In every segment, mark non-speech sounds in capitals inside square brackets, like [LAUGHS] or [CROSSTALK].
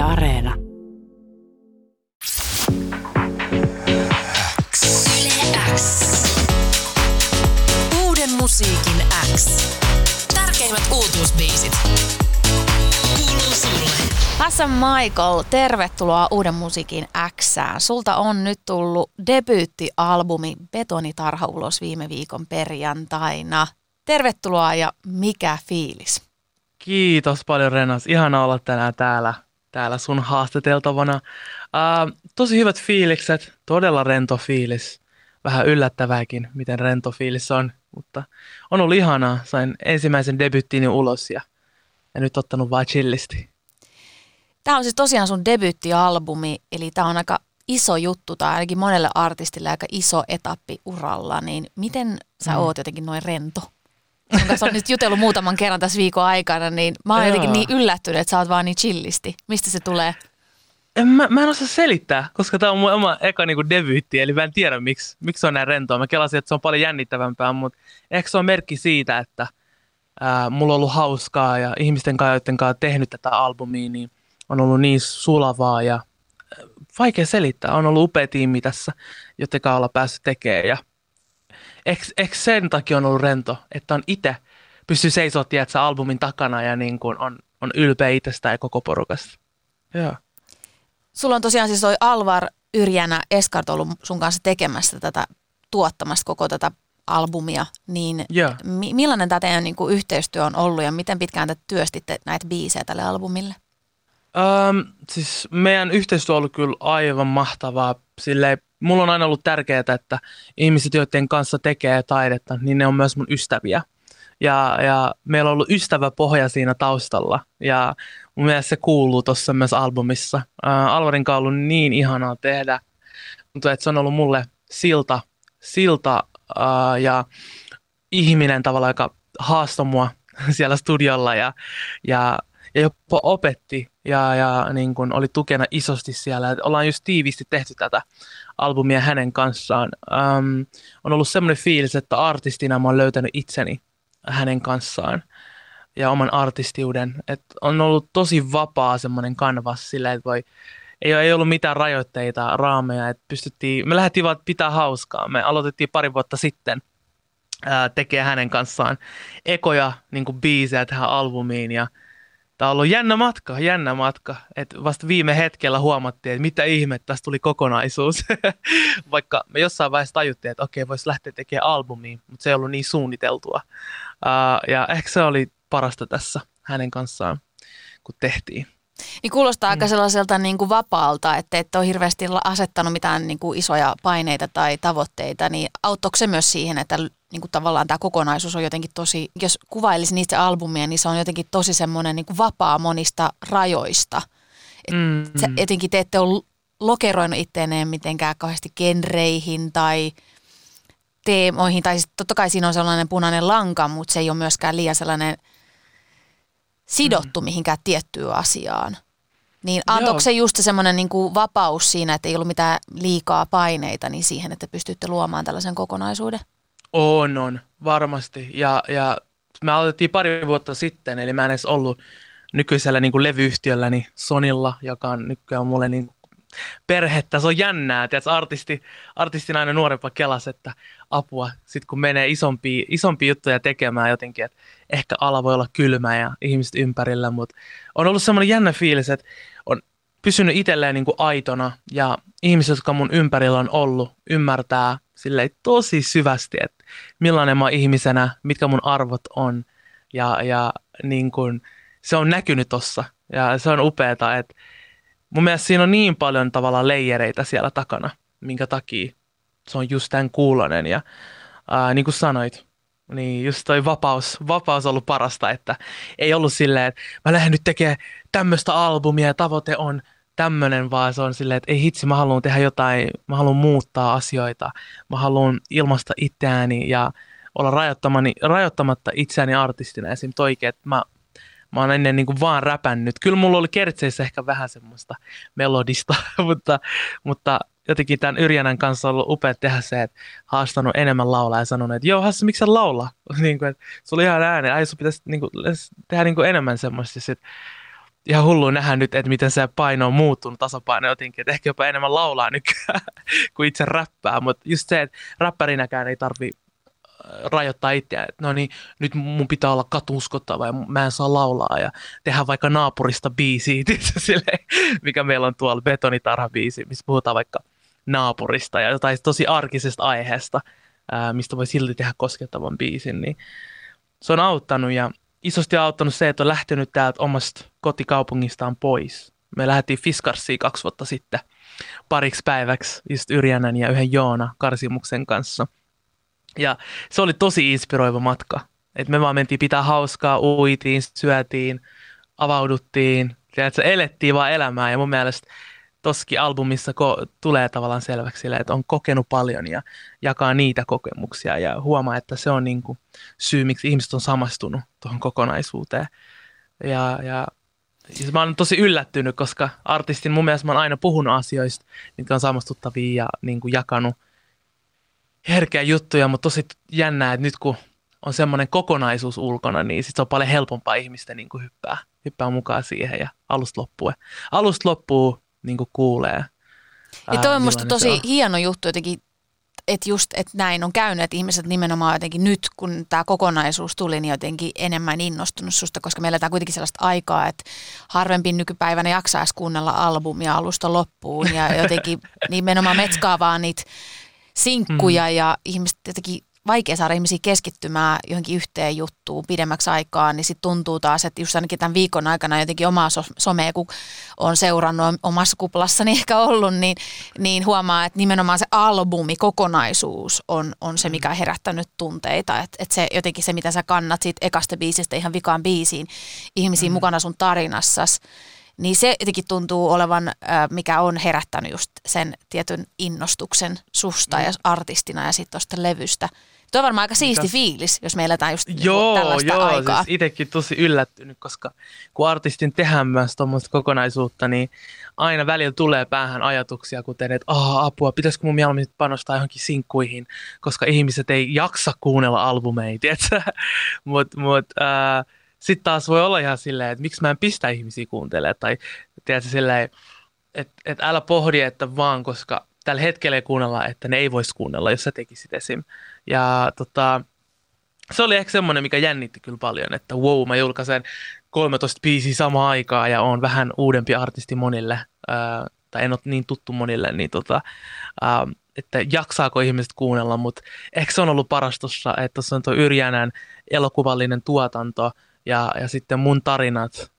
Yle Areena. Yle X. Uuden musiikin X. Tärkeimmät uutuusbiisit. Kuuluu sulle. Hassan Michael, tervetuloa Uuden musiikin Xään. Sulta on nyt tullut debyyttialbumi Betonitarha ulos viime viikon perjantaina. Tervetuloa ja mikä fiilis? Kiitos paljon Renas. Ihana olla tänään täällä, täällä sun haastateltavana. Uh, tosi hyvät fiilikset, todella rento fiilis. Vähän yllättävääkin, miten rento fiilis on, mutta on ollut ihanaa. Sain ensimmäisen debyttiini ulos ja, ja nyt ottanut vaan chillisti. Tämä on siis tosiaan sun debyyttialbumi, eli tämä on aika iso juttu, tai ainakin monelle artistille aika iso etappi uralla, niin miten sä mm. oot jotenkin noin rento? Sun kanssa on nyt jutellut muutaman kerran tässä viikon aikana, niin mä oon jotenkin niin yllättynyt, että sä oot vaan niin chillisti. Mistä se tulee? En, mä, mä en osaa selittää, koska tämä on mun oma eka niinku debyytti, eli mä en tiedä miksi, miksi se on näin rentoa. Mä kelasin, että se on paljon jännittävämpää, mutta ehkä se on merkki siitä, että ää, mulla on ollut hauskaa ja ihmisten kanssa, joiden kanssa tehnyt tätä albumia, niin on ollut niin sulavaa ja vaikea selittää. On ollut upea tiimi tässä, joten olla päässyt tekemään ja Eikö sen takia on ollut rento, että on itse pystyy seisoa, tiedätkö, albumin takana ja niin kuin on, on ylpeä itsestään ja koko porukasta. Joo. Sulla on tosiaan siis toi Alvar Yrjänä Eskart ollut sun kanssa tekemässä tätä, tuottamassa koko tätä albumia, niin yeah. mi- millainen tämä teidän niin kuin, yhteistyö on ollut ja miten pitkään te työstitte näitä biisejä tälle albumille? Um, siis meidän yhteistyö on ollut kyllä aivan mahtavaa. Silleen, mulla on aina ollut tärkeää, että ihmiset, joiden kanssa tekee taidetta, niin ne on myös mun ystäviä. Ja, ja meillä on ollut ystäväpohja siinä taustalla. Ja mun mielestä se kuuluu tuossa myös albumissa. Uh, Alvarin kanssa on ollut niin ihanaa tehdä. Mutta että se on ollut mulle silta, silta uh, ja ihminen tavallaan, joka haastoi mua [LAUGHS] siellä studiolla ja, ja, ja jopa opetti ja, ja niin kuin oli tukena isosti siellä. Et ollaan just tiiviisti tehty tätä albumia hänen kanssaan. Um, on ollut semmoinen fiilis, että artistina mä oon löytänyt itseni hänen kanssaan ja oman artistiuden. Et on ollut tosi vapaa semmoinen kanvas sillä, että voi, ei, ei ollut mitään rajoitteita, raameja, että pystyttiin, me lähdettiin vaan pitää hauskaa. Me aloitettiin pari vuotta sitten ää, tekee hänen kanssaan ekoja niin biisejä tähän albumiin ja Tämä on ollut jännä matka, jännä matka. Et vasta viime hetkellä huomattiin, että mitä ihmettä, tästä tuli kokonaisuus. [LAUGHS] Vaikka me jossain vaiheessa tajuttiin, että okei, voisi lähteä tekemään albumiin, mutta se ei ollut niin suunniteltua. Uh, ja ehkä se oli parasta tässä hänen kanssaan, kun tehtiin. Niin kuulostaa mm. aika sellaiselta niin kuin vapaalta, että et ole hirveästi asettanut mitään niin kuin isoja paineita tai tavoitteita, niin auttoiko se myös siihen, että niin kuin tavallaan tämä kokonaisuus on jotenkin tosi, jos kuvailisi niitä albumia, niin se on jotenkin tosi semmoinen niin kuin vapaa monista rajoista. Et mm. se, etenkin te ette ole lokeroinut itteeneen mitenkään kauheasti genreihin tai teemoihin, tai siis totta kai siinä on sellainen punainen lanka, mutta se ei ole myöskään liian sellainen – sidottu mm. mihinkään tiettyyn asiaan. Niin antoiko se just semmoinen niin kuin vapaus siinä, että ei ollut mitään liikaa paineita niin siihen, että pystytte luomaan tällaisen kokonaisuuden? On, on, varmasti. Ja, ja me aloitettiin pari vuotta sitten, eli mä en edes ollut nykyisellä niin kuin levyyhtiölläni Sonilla, joka on nykyään mulle niin perhettä. Se on jännää, että artisti, artistin aina nuorempa kelas, että apua, sitten kun menee isompia, isompia juttuja tekemään jotenkin, että ehkä ala voi olla kylmä ja ihmiset ympärillä, mutta on ollut semmoinen jännä fiilis, että on pysynyt itselleen niin kuin aitona ja ihmiset, jotka mun ympärillä on ollut, ymmärtää silleen tosi syvästi, että millainen mä oon ihmisenä, mitkä mun arvot on ja, ja niin kuin, se on näkynyt tossa ja se on upeeta, että mun mielestä siinä on niin paljon tavallaan leijereitä siellä takana, minkä takia se on just tämän kuulonen. Ja ää, niin kuin sanoit, niin just toi vapaus, vapaus on ollut parasta, että ei ollut silleen, että mä lähden nyt tekemään tämmöistä albumia ja tavoite on tämmöinen, vaan se on silleen, että ei hitsi, mä haluan tehdä jotain, mä haluan muuttaa asioita, mä haluan ilmaista itseäni ja olla rajoittamatta itseäni artistina. Esim. toikin, että mä mä oon ennen niin kuin vaan räpännyt. Kyllä mulla oli kertseissä ehkä vähän semmoista melodista, [LAUGHS] mutta, mutta jotenkin tämän Yrjänän kanssa on ollut upea tehdä se, että haastanut enemmän laulaa ja sanonut, että joo Hassi, miksi sä laulaa? [LAUGHS] niin kuin, että sulla oli ihan ääni, ai sun pitäisi niin kuin, tehdä niin kuin enemmän semmoista. Sit, ihan hullu nähdä nyt, että miten se paino on muuttunut, tasapaino jotenkin, että ehkä jopa enemmän laulaa nykyään [LAUGHS] kuin itse räppää, mutta just se, että räppärinäkään ei tarvi äh, rajoittaa itseään, että no niin, nyt mun pitää olla katuuskottava ja mä en saa laulaa ja tehdä vaikka naapurista biisiä, [LAUGHS] sille, mikä meillä on tuolla betonitarha-biisi, missä puhutaan vaikka naapurista ja jotain tosi arkisesta aiheesta, ää, mistä voi silti tehdä koskettavan biisin, niin se on auttanut ja isosti auttanut se, että on lähtenyt täältä omasta kotikaupungistaan pois. Me lähdettiin Fiskarsiin kaksi vuotta sitten pariksi päiväksi just Yrjänän ja yhden Joona Karsimuksen kanssa. Ja se oli tosi inspiroiva matka. Et me vaan mentiin pitää hauskaa, uitiin, syötiin, avauduttiin, tiedätkö, elettiin vaan elämää ja mun mielestä toskin albumissa ko- tulee tavallaan selväksi sille, että on kokenut paljon ja jakaa niitä kokemuksia ja huomaa, että se on niin kuin syy, miksi ihmiset on samastunut tuohon kokonaisuuteen. Ja, ja siis mä oon tosi yllättynyt, koska artistin mun mielestä mä oon aina puhunut asioista, mitkä on samastuttavia ja niin kuin jakanut herkeä juttuja, mutta tosi jännää, että nyt kun on semmoinen kokonaisuus ulkona, niin sit se on paljon helpompaa ihmisten niin kuin hyppää, hyppää mukaan siihen ja alusta loppuu. Alusta loppuu niin kuin kuulee. Ja toi on musta tosi hieno juttu jotenkin, että just, että näin on käynyt, että ihmiset nimenomaan jotenkin nyt, kun tämä kokonaisuus tuli, niin jotenkin enemmän innostunut susta, koska meillä on kuitenkin sellaista aikaa, että harvempi nykypäivänä jaksaisi kuunnella albumia alusta loppuun ja jotenkin [LAUGHS] nimenomaan metskaa vaan niitä sinkkuja mm. ja ihmiset jotenkin vaikea saada ihmisiä keskittymään johonkin yhteen juttuun pidemmäksi aikaa, niin sitten tuntuu taas, että just ainakin tämän viikon aikana jotenkin omaa so- somea, kun on seurannut omassa kuplassani ehkä ollut, niin, niin huomaa, että nimenomaan se albumi, kokonaisuus on, on se, mikä on herättänyt tunteita. Että et se jotenkin se, mitä sä kannat siitä ekasta biisistä ihan vikaan biisiin ihmisiin mm. mukana sun tarinassas, niin se jotenkin tuntuu olevan, mikä on herättänyt just sen tietyn innostuksen susta mm. ja artistina ja sitten tuosta levystä. Tuo on varmaan aika siisti Mikä? fiilis, jos me eletään just niinku joo, tällaista joo, aikaa. Siis itsekin tosi yllättynyt, koska kun artistin tehdään myös tuommoista kokonaisuutta, niin aina välillä tulee päähän ajatuksia, kuten, että oh, apua, pitäisikö mun mieluummin panostaa johonkin sinkkuihin, koska ihmiset ei jaksa kuunnella albumeita, mutta [LAUGHS] mut, äh, sitten taas voi olla ihan silleen, että miksi mä en pistä ihmisiä kuuntelemaan, tai tiedätkö, silleen, että, että älä pohdi, että vaan koska tällä hetkellä ei kuunnella, että ne ei voisi kuunnella, jos sä tekisit esim. Ja tota, se oli ehkä semmoinen, mikä jännitti kyllä paljon, että wow, mä julkaisen 13 biisiä samaan aikaan ja on vähän uudempi artisti monille, ää, tai en ole niin tuttu monille, niin tota, ää, että jaksaako ihmiset kuunnella, mutta ehkä se on ollut paras tuossa, että tuossa on tuo Yrjänän elokuvallinen tuotanto ja, ja sitten mun tarinat,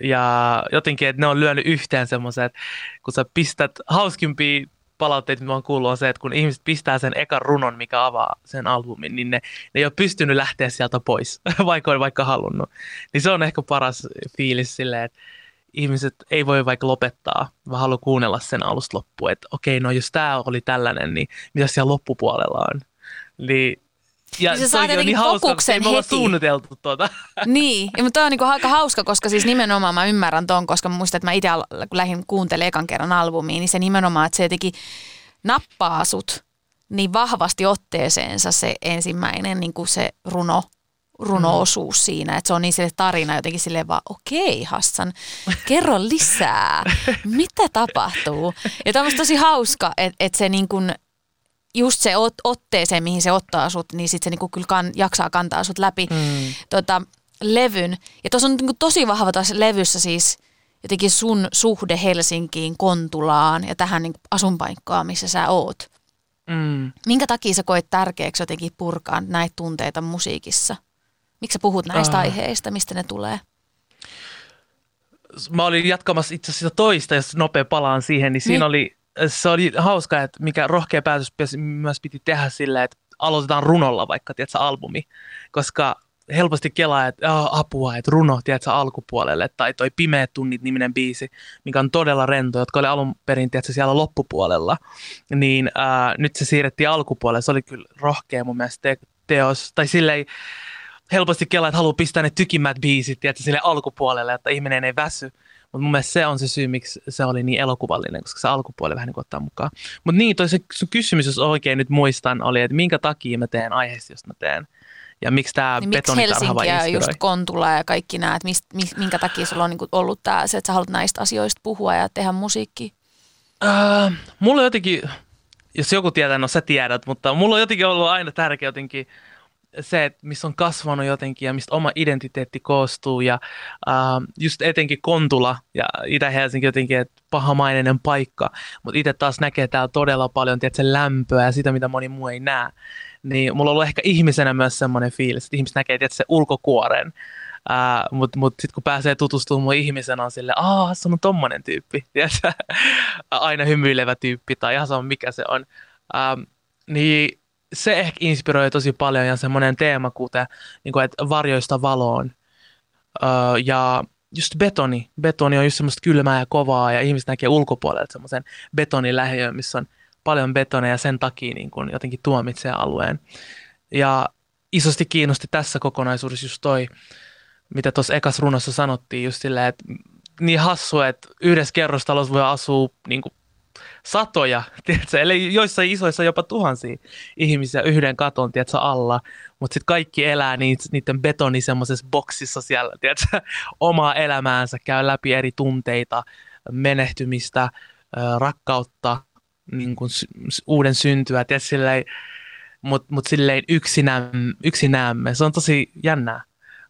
ja jotenkin, että ne on lyönyt yhteen semmoisen, että kun sä pistät hauskimpia palautteita, mitä mä oon kuullut, on se, että kun ihmiset pistää sen ekan runon, mikä avaa sen albumin, niin ne, ne ei ole pystynyt lähteä sieltä pois, [LAUGHS] vaikka on vaikka halunnut. Niin se on ehkä paras fiilis silleen, että ihmiset ei voi vaikka lopettaa, vaan haluaa kuunnella sen alusta loppuun, että okei, no jos tämä oli tällainen, niin mitä siellä loppupuolella on. Niin ja niin se saa niin fokuksen heti. suunniteltu tuota. [LAUGHS] Niin, ja mutta on niin aika hauska, koska siis nimenomaan mä ymmärrän ton, koska mä muistan, että mä itse kun lähdin kuuntelemaan ekan kerran albumiin, niin se nimenomaan, että se jotenkin nappaa sut niin vahvasti otteeseensa se ensimmäinen niin kuin se runo, runo-osuus mm. siinä, että se on niin sille tarina jotenkin silleen vaan, okei Hassan, kerro lisää, [LAUGHS] mitä tapahtuu? Ja tämä on tosi hauska, että, että se niin kuin just se ot, otteeseen, mihin se ottaa sut, niin sitten se niinku kyllä kan, jaksaa kantaa sut läpi mm. tota, levyn. Ja tuossa on niinku tosi vahva tässä levyssä siis jotenkin sun suhde Helsinkiin, Kontulaan ja tähän niinku asunpaikkaan, missä sä oot. Mm. Minkä takia sä koet tärkeäksi jotenkin purkaa näitä tunteita musiikissa? Miksi sä puhut näistä uh. aiheista, mistä ne tulee? Mä olin jatkamassa itse asiassa toista, jos nopea palaan siihen, niin siinä niin. oli se oli hauska, että mikä rohkea päätös myös piti tehdä silleen, että aloitetaan runolla vaikka, tiedätkö, albumi, koska helposti kelaa, että oh, apua, että runo, tiedätkö, alkupuolelle, tai toi Pimeät tunnit niminen biisi, mikä on todella rento, jotka oli alun perin, tiedätkö, siellä loppupuolella, niin ää, nyt se siirrettiin alkupuolelle, se oli kyllä rohkea mun mielestä te- teos, tai silleen, helposti kelaa, että haluaa pistää ne tykimmät biisit, tiedätkö, sille alkupuolelle, että ihminen ei väsy, mutta mun mielestä se on se syy, miksi se oli niin elokuvallinen, koska se alkupuoli vähän niin kuin ottaa mukaan. Mutta niin, toi se sun kysymys, jos oikein nyt muistan, oli, että minkä takia mä teen aiheesta, jos mä teen. ja miksi tämä Niin miksi betonitarha Helsinki ja inspiroi. just Kontula ja kaikki nämä, että mist, mis, minkä takia sulla on niinku ollut tämä, se, että sä haluat näistä asioista puhua ja tehdä musiikkia? Äh, mulla on jotenkin, jos joku tietää, no sä tiedät, mutta mulla on jotenkin ollut aina tärkeä jotenkin se, että missä on kasvanut jotenkin ja mistä oma identiteetti koostuu ja äh, just etenkin Kontula ja Itä-Helsinki jotenkin, että pahamainen paikka, mutta itse taas näkee täällä todella paljon tiedätkö, lämpöä ja sitä, mitä moni muu ei näe. Niin mulla on ollut ehkä ihmisenä myös semmoinen fiilis, että ihmiset näkee tiedätkö, se ulkokuoren, Uh, mutta mut sitten kun pääsee tutustumaan mun ihmisenä on silleen, aah, se on tommonen tyyppi, [LAUGHS] aina hymyilevä tyyppi tai ihan sama mikä se on. Um, niin se ehkä inspiroi tosi paljon ja semmoinen teema, kuten niin kuin, että varjoista valoon. Uh, ja just betoni. Betoni on just semmoista kylmää ja kovaa ja ihmiset näkee ulkopuolelta semmoisen betonilähiön, missä on paljon betoneja ja sen takia niin kuin jotenkin tuomitsee alueen. Ja isosti kiinnosti tässä kokonaisuudessa just toi, mitä tuossa ekas runossa sanottiin, just silleen, että niin hassu, että yhdessä kerrostalossa voi asua niin kuin satoja, [LAUGHS] tiedätkö, eli joissain isoissa jopa tuhansia ihmisiä yhden katon tiedätkö, alla, mutta sitten kaikki elää niiden betoni semmoisessa boksissa siellä, tiedätkö, [LAUGHS] omaa elämäänsä, käy läpi eri tunteita, menehtymistä, rakkautta, niin kuin uuden syntyä, mutta mut silleen yksinämme, yksinämme. Se on tosi jännää.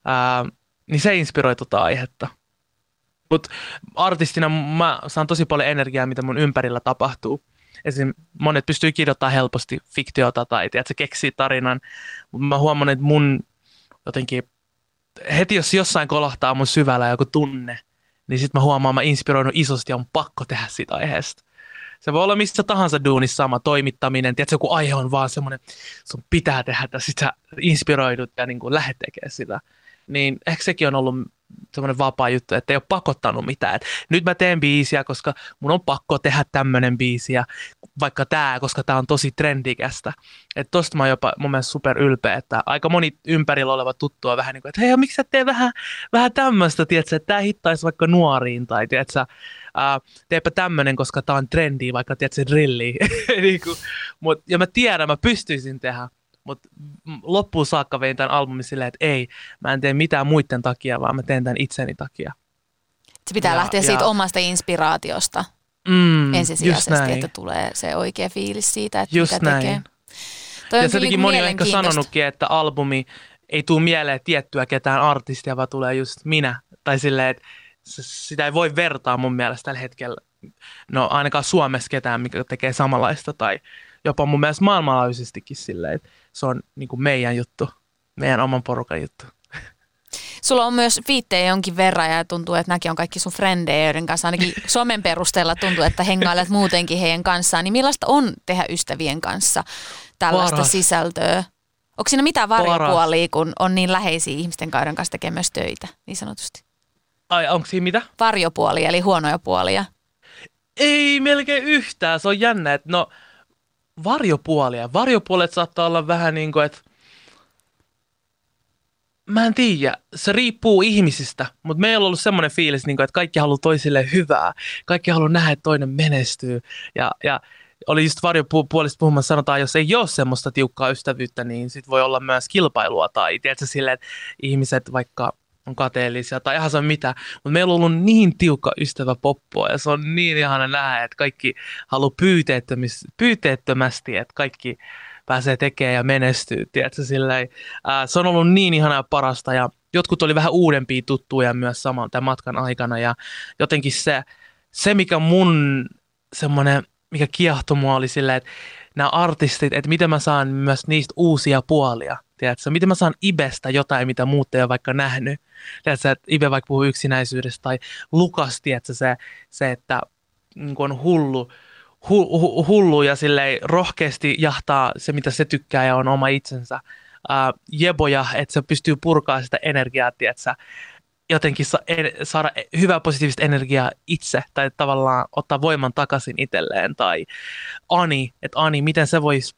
Ää, niin se inspiroi tuota aihetta. Mutta artistina mä saan tosi paljon energiaa, mitä mun ympärillä tapahtuu. Esim. monet pystyy kirjoittamaan helposti fiktiota tai tiedätkö, keksii tarinan. Mutta mä huomaan, että mun jotenkin, heti jos jossain kolahtaa mun syvällä joku tunne, niin sitten mä huomaan, mä inspiroinut isosti ja on pakko tehdä siitä aiheesta. Se voi olla missä tahansa duunissa sama toimittaminen. Tiedätkö, joku aihe on vaan semmoinen, sun pitää tehdä sitä, inspiroidut ja niin kuin tekemään sitä. Niin ehkä sekin on ollut semmoinen vapaa juttu, että ei ole pakottanut mitään. Et nyt mä teen biisiä, koska mun on pakko tehdä tämmöinen biisi, ja vaikka tämä, koska tämä on tosi trendikästä. Että tosta mä oon jopa mun mielestä super ylpeä, että aika moni ympärillä oleva tuttu on vähän niin kuin, että hei, miksi sä tee vähän, vähän tämmöistä, tiedätkö, että tämä hittaisi vaikka nuoriin, tai tiedätkö, Uh, teepä tämmöinen, koska tämä on trendi, vaikka tiedät se drilli. [LAUGHS] niin mut, ja mä tiedän, mä pystyisin tehdä, mutta loppuun saakka vein tämän albumin silleen, että ei, mä en tee mitään muiden takia, vaan mä teen tämän itseni takia. Se pitää Ja- lähteä ja- siitä omasta inspiraatiosta Mm, ensisijaisesti, että tulee se oikea fiilis siitä, että Just mitä näin. tekee. Toi Ja kyllä sitäkin niinku moni on ehkä sanonutkin, että albumi ei tule mieleen tiettyä ketään artistia, vaan tulee just minä. Tai silleen, että sitä ei voi vertaa mun mielestä tällä hetkellä. No ainakaan Suomessa ketään, mikä tekee samanlaista. Tai jopa mun mielestä maailmanlaajuisestikin silleen, että se on niin kuin meidän juttu. Meidän oman porukan juttu. Sulla on myös fiittejä jonkin verran ja tuntuu, että näkin on kaikki sun frendejä, joiden kanssa ainakin somen perusteella tuntuu, että hengailet muutenkin heidän kanssaan. Niin millaista on tehdä ystävien kanssa tällaista Paras. sisältöä? Onko siinä mitään varjopuolia, kun on niin läheisiä ihmisten joiden kanssa tekee myös töitä, niin sanotusti? Ai, onko siinä mitä? Varjopuolia, eli huonoja puolia. Ei melkein yhtään. Se on jännä, että no varjopuolia. Varjopuolet saattaa olla vähän niin kuin, että mä en tiedä, se riippuu ihmisistä, mutta meillä on ollut semmoinen fiilis, niin kuin, että kaikki haluaa toisille hyvää, kaikki haluaa nähdä, että toinen menestyy. Ja, ja oli just varjopuolista puhumassa, sanotaan, jos ei ole semmoista tiukkaa ystävyyttä, niin sit voi olla myös kilpailua tai tiedätkö, silleen, että ihmiset vaikka on kateellisia tai ihan se mitä. Mutta meillä on ollut niin tiukka ystävä poppoa ja se on niin ihana nähdä, että kaikki haluaa pyyteettömästi, että kaikki pääsee tekemään ja menestyy. Tiedätkö, silleen, ää, se on ollut niin ihanaa parasta ja jotkut oli vähän uudempia tuttuja myös saman tämän matkan aikana ja jotenkin se, se mikä mun semmoinen, mikä kiehtoi mua oli silleen, että nämä artistit, että miten mä saan myös niistä uusia puolia. Tiedätkö? Miten mä saan Ibestä jotain, mitä muut ei ole vaikka nähnyt. Tiedätkö, että Ibe vaikka puhuu yksinäisyydestä tai Lukas, tiedätkö, se, se että niin on hullu, hu, hu, hullu ja silleen rohkeasti jahtaa se, mitä se tykkää ja on oma itsensä. Uh, jeboja, että se pystyy purkaa sitä energiaa, tiedätkö, jotenkin sa- en- saada hyvää positiivista energiaa itse tai tavallaan ottaa voiman takaisin itselleen tai Ani, että Ani, miten se voisi,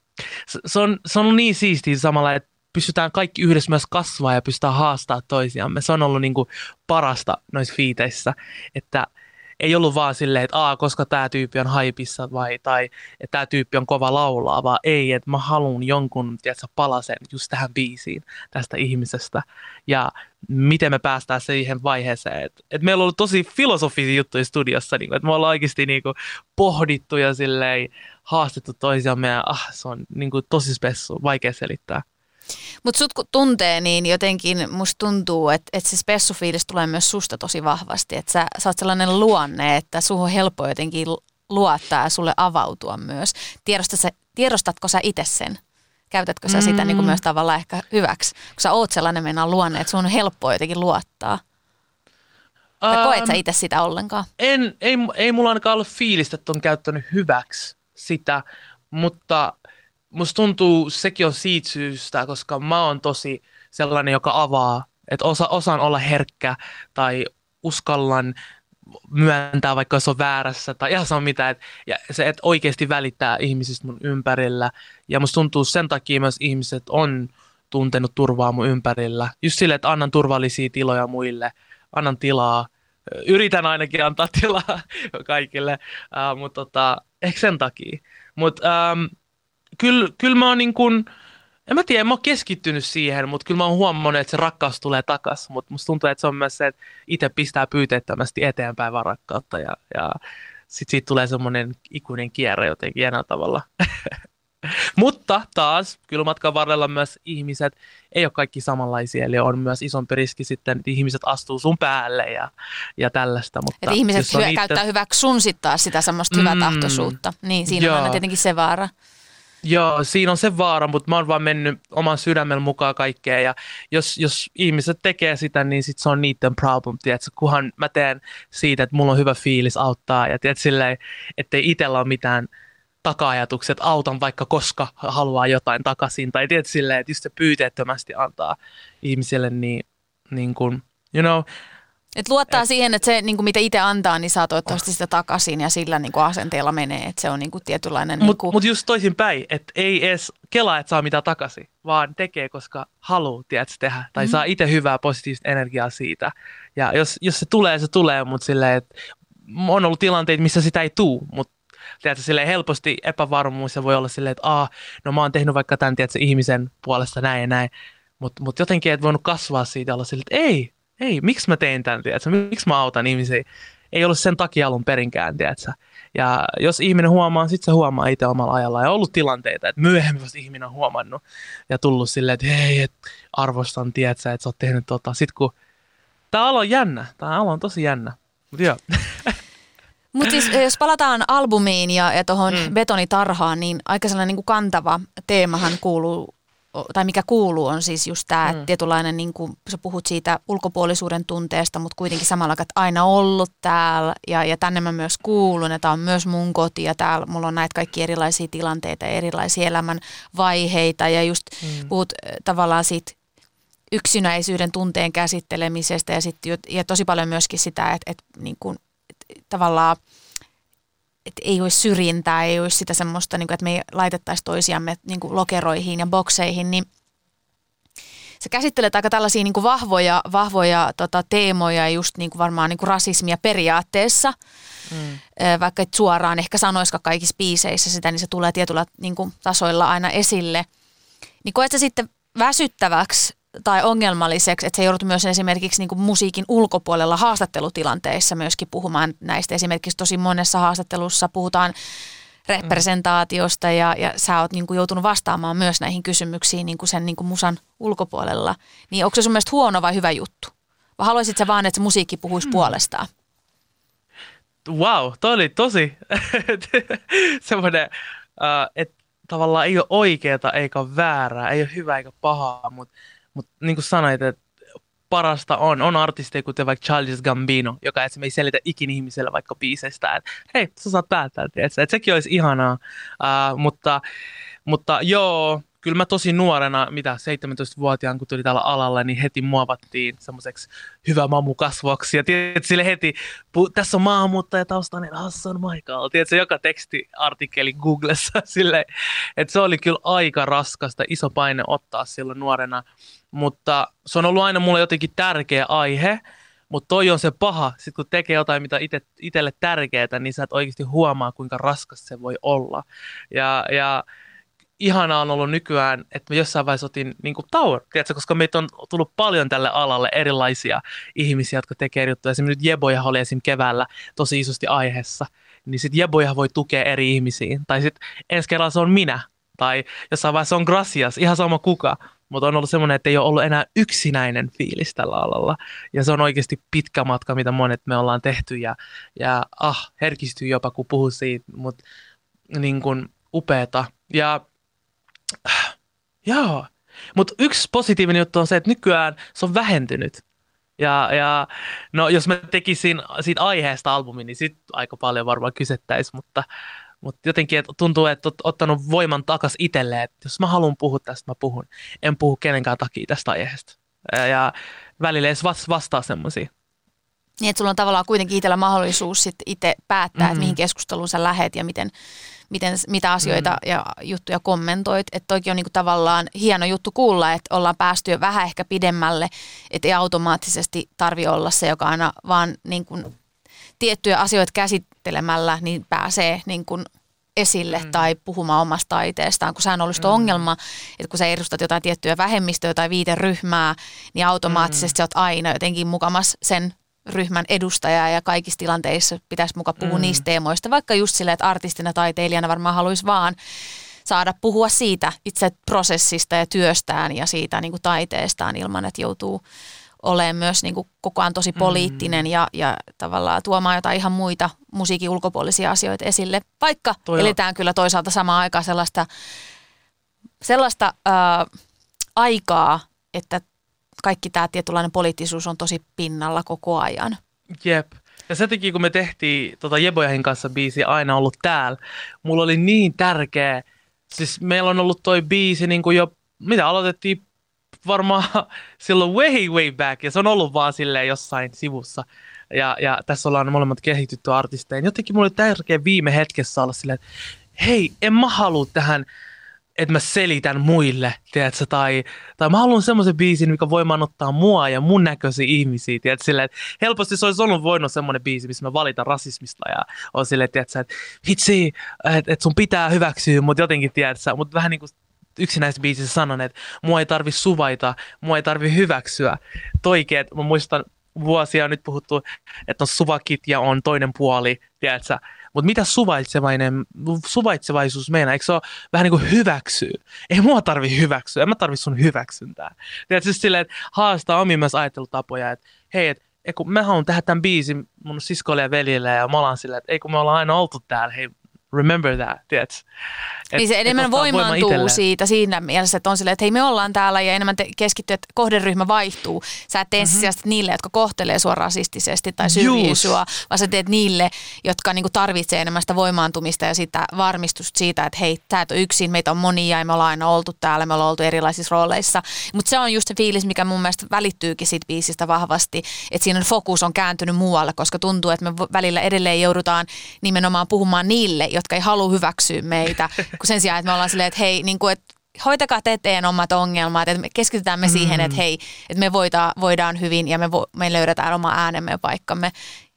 se, se, on, se on niin siistiä samalla, että pystytään kaikki yhdessä myös kasvaa ja pystytään haastaa toisiamme. Se on ollut niin kuin parasta noissa fiiteissä, että ei ollut vaan silleen, että Aa, koska tämä tyyppi on haipissa vai, tai että tämä tyyppi on kova laulaa, vaan ei, että mä haluan jonkun, tiedätkö, palasen just tähän biisiin tästä ihmisestä. Ja miten me päästään siihen vaiheeseen. Että et meillä on ollut tosi filosofisia juttuja studiossa, niin että me ollaan oikeasti niin kuin, pohdittu ja silleen, haastettu toisiamme ja ah, se on niin kuin, tosi spessu, vaikea selittää. Mutta sut kun tuntee, niin jotenkin musta tuntuu, että, että se spessufiilis tulee myös susta tosi vahvasti. Että sä, sä oot sellainen luonne, että suhun on helppo jotenkin luottaa ja sulle avautua myös. Tiedostatko sä, tiedostatko sä itse sen? Käytätkö sä sitä niin kuin mm. myös tavallaan ehkä hyväksi? Kun sä oot sellainen mennä luonne, että sun on helppo jotenkin luottaa. Tai um, koet sä itse sitä ollenkaan? En, ei, ei mulla ainakaan ollut fiilistä, että on käyttänyt hyväksi sitä, mutta musta tuntuu sekin on siitä syystä, koska mä oon tosi sellainen, joka avaa, että osa, osaan olla herkkä tai uskallan myöntää, vaikka se on väärässä tai ihan on mitä, että, se, että oikeasti välittää ihmisistä mun ympärillä. Ja musta tuntuu sen takia myös ihmiset on tuntenut turvaa mun ympärillä. Just sille, että annan turvallisia tiloja muille, annan tilaa, yritän ainakin antaa tilaa [LAUGHS] kaikille, uh, mutta tota, ehkä sen takia. Mutta um, kyllä, kyllä mä oon niin kuin, en mä tiedä, en mä oon keskittynyt siihen, mutta kyllä mä oon huomannut, että se rakkaus tulee takas, mutta musta tuntuu, että se on myös se, että itse pistää pyyteettömästi eteenpäin vaan rakkautta ja, ja sitten siitä tulee semmoinen ikuinen kierre jotenkin hienolla tavalla. [LAUGHS] Mutta taas, kyllä matkan varrella myös ihmiset ei ole kaikki samanlaisia, eli on myös isompi riski sitten, että ihmiset astuu sun päälle ja, ja tällaista. Mutta että ihmiset hyö, niitä... käyttää hyväksi sun sitten taas sitä semmoista mm, hyvätahtoisuutta. Niin, siinä joo. on aina tietenkin se vaara. Joo, siinä on se vaara, mutta mä oon vaan mennyt oman sydämellä mukaan kaikkeen ja jos, jos ihmiset tekee sitä, niin sit se on niiden problem, tiedätkö? kunhan mä teen siitä, että mulla on hyvä fiilis auttaa ja tiedät, silleen, ettei itsellä ole mitään taka-ajatukset, autan vaikka koska haluaa jotain takaisin tai tiedät silleen, että just se pyyteettömästi antaa ihmisille niin, niin kuin, you know, et luottaa et, siihen, että se, niin kuin mitä itse antaa, niin saa toivottavasti oh. sitä takaisin ja sillä niin kuin asenteella menee. Että se on niin kuin tietynlainen... Mutta niin kuin... mut just toisinpäin, että ei edes kelaa, että saa mitä takaisin, vaan tekee, koska haluaa tiedätkö, tehdä. Tai mm. saa itse hyvää positiivista energiaa siitä. Ja jos, jos se tulee, se tulee, mutta silleen, että on ollut tilanteita, missä sitä ei tule, mutta tiedätkö, silleen helposti epävarmuus ja voi olla silleen, että Aa, no mä oon tehnyt vaikka tämän tiedätkö, ihmisen puolesta näin ja näin, mutta mut jotenkin et voinut kasvaa siitä olla silleen, että ei, ei, miksi mä tein tämän, tiedätkö? miksi mä autan ihmisiä. Ei ollut sen takia alun perinkään, tiedätkö? Ja jos ihminen huomaa, sitten se huomaa itse omalla ajalla. Ja on ollut tilanteita, että myöhemmin vasta ihminen on huomannut ja tullut silleen, että hei, et arvostan, tiedätkö, että sä oot tehnyt tota. Sitten kun tämä ala on jännä, tämä ala on tosi jännä. Mutta joo. [LAUGHS] Mutta siis jos palataan albumiin ja, ja tuohon mm. betonitarhaan, niin aika sellainen niin kuin kantava teemahan kuuluu tai mikä kuuluu on siis just tämä mm. tietynlainen, niin kuin sä puhut siitä ulkopuolisuuden tunteesta, mutta kuitenkin samalla, että aina ollut täällä ja, ja tänne mä myös kuulun ja tämä on myös mun koti ja täällä mulla on näitä kaikki erilaisia tilanteita ja erilaisia elämän vaiheita ja just mm. puhut tavallaan siitä yksinäisyyden tunteen käsittelemisestä ja, sit, ja tosi paljon myöskin sitä, että, että niin kuin, että tavallaan – että ei olisi syrjintää, ei olisi sitä semmoista, niin kuin, että me ei laitettaisi toisiamme niin kuin lokeroihin ja bokseihin, niin sä käsittelet aika tällaisia niin kuin vahvoja, vahvoja tota, teemoja, just niin kuin varmaan niin kuin rasismia periaatteessa, mm. vaikka et suoraan ehkä sanoisiko kaikissa biiseissä sitä, niin se tulee tietyllä niin kuin, tasoilla aina esille. Niin koet sä sitten väsyttäväksi tai ongelmalliseksi, että se joudut myös esimerkiksi niin kuin musiikin ulkopuolella haastattelutilanteissa myöskin puhumaan näistä. Esimerkiksi tosi monessa haastattelussa puhutaan representaatiosta ja, ja sä oot niin kuin joutunut vastaamaan myös näihin kysymyksiin niin kuin sen niin kuin musan ulkopuolella. Niin onko se sun mielestä huono vai hyvä juttu? Vai haluaisit sä vaan, että se musiikki puhuisi hmm. puolestaan? Wow, toi oli tosi [LAUGHS] semmoinen, uh, että tavallaan ei ole oikeaa eikä väärää, ei ole hyvää eikä pahaa, mutta mutta niin kuin sanoit, että parasta on, on artisteja kuten vaikka Charles Gambino, joka esimerkiksi selitä ikin ihmiselle vaikka biisestä, että hei, sä saat päättää, että sekin olisi ihanaa, uh, mutta, mutta joo, kyllä mä tosi nuorena, mitä 17-vuotiaan, kun tuli täällä alalle, niin heti muovattiin semmoiseksi hyvä mamukasvoksi. Ja tiedät, sille heti, pu, tässä on maahanmuuttajataustainen Hassan Michael. Tiedätkö, joka tekstiartikkeli Googlessa [LAUGHS] sille, että se oli kyllä aika raskasta, iso paine ottaa silloin nuorena. Mutta se on ollut aina mulle jotenkin tärkeä aihe, Mutta toi on se paha, sit kun tekee jotain, mitä ite, itselle tärkeää, niin sä et oikeasti huomaa, kuinka raskas se voi olla. Ja, ja ihanaa on ollut nykyään, että me jossain vaiheessa otin niin kuin tauon, tiedätkö, koska meitä on tullut paljon tälle alalle erilaisia ihmisiä, jotka tekee juttuja. Esimerkiksi nyt Jeboja oli esim. keväällä tosi isosti aiheessa, niin sitten Jeboja voi tukea eri ihmisiin. Tai sitten ensi kerralla se on minä, tai jossain vaiheessa on Gracias, ihan sama kuka. Mutta on ollut semmoinen, että ei ole ollut enää yksinäinen fiilis tällä alalla. Ja se on oikeasti pitkä matka, mitä monet me ollaan tehty. Ja, ja ah, herkistyy jopa, kun puhuu siitä. Mutta niin kuin upeeta. Ja Joo. Mutta yksi positiivinen juttu on se, että nykyään se on vähentynyt. Ja, ja no jos mä tekisin siitä aiheesta albumin, niin sit aika paljon varmaan kysettäisiin, mutta, mutta jotenkin että tuntuu, että oot ottanut voiman takas itselleen, että jos mä haluan puhua tästä, mä puhun. En puhu kenenkään takia tästä aiheesta. Ja, ja välillä edes vastaa semmoisia. Niin, että sulla on tavallaan kuitenkin itsellä mahdollisuus sit itse päättää, mm-hmm. että mihin keskusteluun sä lähet ja miten, miten, mitä asioita mm. ja juttuja kommentoit. Että toikin on niinku tavallaan hieno juttu kuulla, että ollaan päästy jo vähän ehkä pidemmälle, että ei automaattisesti tarvi olla se, joka aina vaan niinku tiettyjä asioita käsittelemällä niin pääsee niinku esille mm. tai puhumaan omasta taiteestaan, kun sehän olisi mm. ongelma, että kun sä edustat jotain tiettyä vähemmistöä tai viiteryhmää, niin automaattisesti mm. sä oot aina jotenkin mukamas sen ryhmän edustaja ja kaikissa tilanteissa pitäisi mukaan puhua mm. niistä teemoista, vaikka just silleen, että artistina taiteilijana varmaan haluaisi vaan saada puhua siitä itse prosessista ja työstään ja siitä niin kuin taiteestaan ilman, että joutuu olemaan myös niin kuin koko ajan tosi poliittinen mm. ja, ja tavallaan tuomaan jotain ihan muita musiikin ulkopuolisia asioita esille, vaikka Toi eletään on. kyllä toisaalta samaan aikaan sellaista, sellaista ää, aikaa, että kaikki tämä tietynlainen poliittisuus on tosi pinnalla koko ajan. Jep. Ja se teki, kun me tehtiin tota Jebojahin kanssa biisi Aina ollut täällä, mulla oli niin tärkeä, siis meillä on ollut toi biisi niin kuin jo, mitä aloitettiin varmaan [LAUGHS] silloin way way back, ja se on ollut vaan silleen jossain sivussa. Ja, ja tässä ollaan molemmat kehitytty artisteja. Jotenkin mulla oli tärkeä viime hetkessä olla silleen, että hei, en mä halua tähän että mä selitän muille, tiedätkö, tai, tai mä haluan semmoisen biisin, mikä voi ottaa mua ja mun näköisiä ihmisiä, tiedätkö, silleen, että helposti se olisi ollut voinut semmoinen biisi, missä mä valitan rasismista ja on silleen, tiedätkö, että vitsi, että, että sun pitää hyväksyä, mutta jotenkin, tiedätkö, mutta vähän niin kuin yksi näistä biisissä sanon, että mua ei tarvi suvaita, mua ei tarvi hyväksyä. Toike, että mä muistan vuosia on nyt puhuttu, että on suvakit ja on toinen puoli, tiedätkö, mutta mitä suvaitsevainen, suvaitsevaisuus meinaa? Eikö se ole vähän niin kuin hyväksyä? Ei mua tarvi hyväksyä, en mä tarvi sun hyväksyntää. Tiedätkö, siis silleen, että haastaa omiin myös ajattelutapoja, että hei, ei kun mä haluan tehdä tämän biisin mun siskoille ja veljille ja mä olen silleen, että ei kun me ollaan aina oltu täällä, hei remember that, tiedätkö? Et, niin se enemmän voimaantuu voima siitä siinä mielessä, että on silleen, että hei me ollaan täällä ja enemmän te keskittyy, että kohderyhmä vaihtuu. Sä et tee mm-hmm. niille, jotka kohtelee sua rasistisesti tai syrjii sua, vaan sä teet niille, jotka niinku tarvitsee enemmän sitä voimaantumista ja sitä varmistusta siitä, että hei, tää et ole yksin, meitä on monia ja me ollaan aina oltu täällä, me ollaan oltu erilaisissa rooleissa. Mutta se on just se fiilis, mikä mun mielestä välittyykin siitä biisistä vahvasti, että siinä fokus on kääntynyt muualle, koska tuntuu, että me välillä edelleen joudutaan nimenomaan puhumaan niille, jotka ei halua hyväksyä meitä, [LAUGHS] kun sen sijaan, että me ollaan silleen, että hei, niin kuin, että hoitakaa te eteen omat ongelmat, että me keskitytään me mm. siihen, että hei, että me voida, voidaan hyvin ja me, vo, me löydetään oma äänemme ja paikkamme.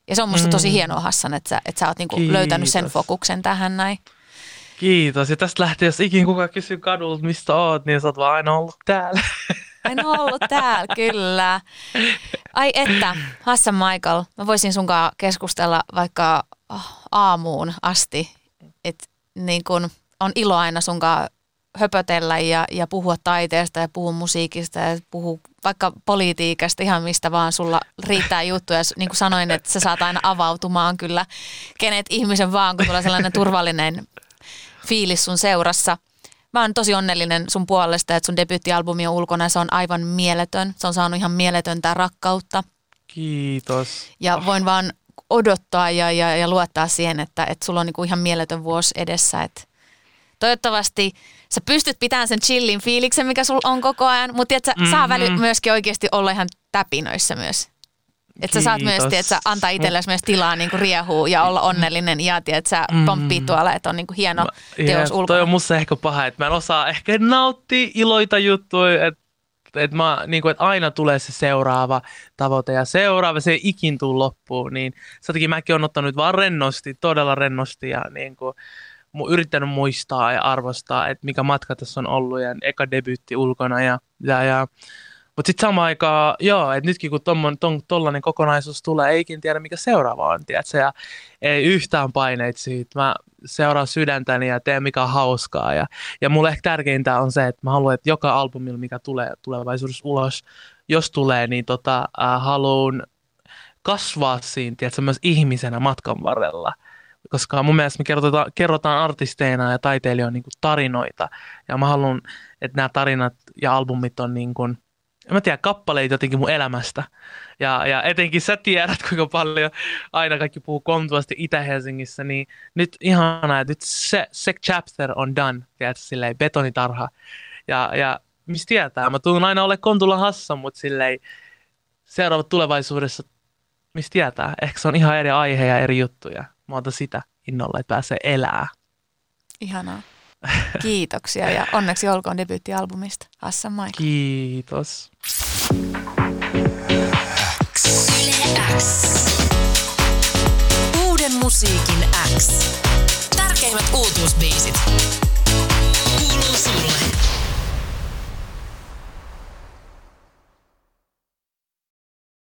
Ja se on musta mm. tosi hienoa Hassan, että sä, että sä oot niinku löytänyt sen fokuksen tähän näin. Kiitos. Ja tästä lähtee, jos ikin kukaan kysyy kadulta, mistä oot, niin sä oot vaan aina ollut täällä. [LAUGHS] Aina ollut täällä, kyllä. Ai että, Hassan Michael, mä voisin sunkaan keskustella vaikka aamuun asti. Että niin kun on ilo aina sunkaan höpötellä ja, ja puhua taiteesta ja puhua musiikista ja puhua vaikka politiikasta, ihan mistä vaan sulla riittää juttuja. Niin kuin sanoin, että sä saat aina avautumaan kyllä kenet ihmisen vaan, kun tulee sellainen turvallinen fiilis sun seurassa. Mä oon tosi onnellinen sun puolesta, että sun debyyttialbumi on ulkona. Se on aivan mieletön. Se on saanut ihan mieletöntä rakkautta. Kiitos. Ja voin vaan odottaa ja, ja, ja luottaa siihen, että, että sulla on niinku ihan mieletön vuosi edessä. Että toivottavasti sä pystyt pitämään sen chillin fiiliksen, mikä sulla on koko ajan, mutta tiedät, sä mm-hmm. saa väli myöskin oikeasti olla ihan täpinöissä myös. Että sä saat myös, tiedät, sä antaa itsellesi myös tilaa niin riehua ja olla onnellinen ja tiedät, sä mm. pomppii tuolla, että on niin kuin hieno teos ulkona. Toi on musta ehkä paha, että mä en osaa ehkä nauttia iloita juttuja, että että, mä, niin että aina tulee se seuraava tavoite ja seuraava, se ei ikin tuu loppuun, niin sen mäkin olen ottanut vaan rennosti, todella rennosti ja niin kuin, yrittänyt muistaa ja arvostaa, että mikä matka tässä on ollut ja eka debyytti ulkona ja, ja, ja mutta sitten samaan aikaan, joo, että nytkin kun tollainen ton, kokonaisuus tulee, eikin tiedä mikä seuraava on, tiedätkö? ja ei yhtään paineita siitä. Mä seuraan sydäntäni ja teen mikä on hauskaa. Ja, ja mulle ehkä tärkeintä on se, että mä haluan, että joka albumilla, mikä tulee tulevaisuudessa ulos, jos tulee, niin tota, äh, haluan kasvaa siinä, tiedätkö, myös ihmisenä matkan varrella koska mun mielestä me kerrotaan, kerrotaan artisteina ja taiteilijoina niin tarinoita, ja mä haluan, että nämä tarinat ja albumit on niin kuin, en mä tiedä, kappaleita jotenkin mun elämästä. Ja, ja etenkin sä tiedät, [LAUGHS] kuinka paljon aina kaikki puhuu kontuvasti Itä-Helsingissä, niin nyt ihanaa, että nyt se, se chapter on done, tiedätkö, silleen betonitarha. Ja, ja mistä tietää, mä tuun aina ole Kontulan hassa, mutta silleen seuraavat tulevaisuudessa, mistä tietää, ehkä se on ihan eri aihe ja eri juttuja. Mä otan sitä innolla, että pääsee elää. Ihanaa. [LAUGHS] Kiitoksia ja onneksi olkoon debyyttialbumista. Hassan Mike. Kiitos. Uuden musiikin X. Tärkeimmät uutuusbiisit. Kuuluu sulle.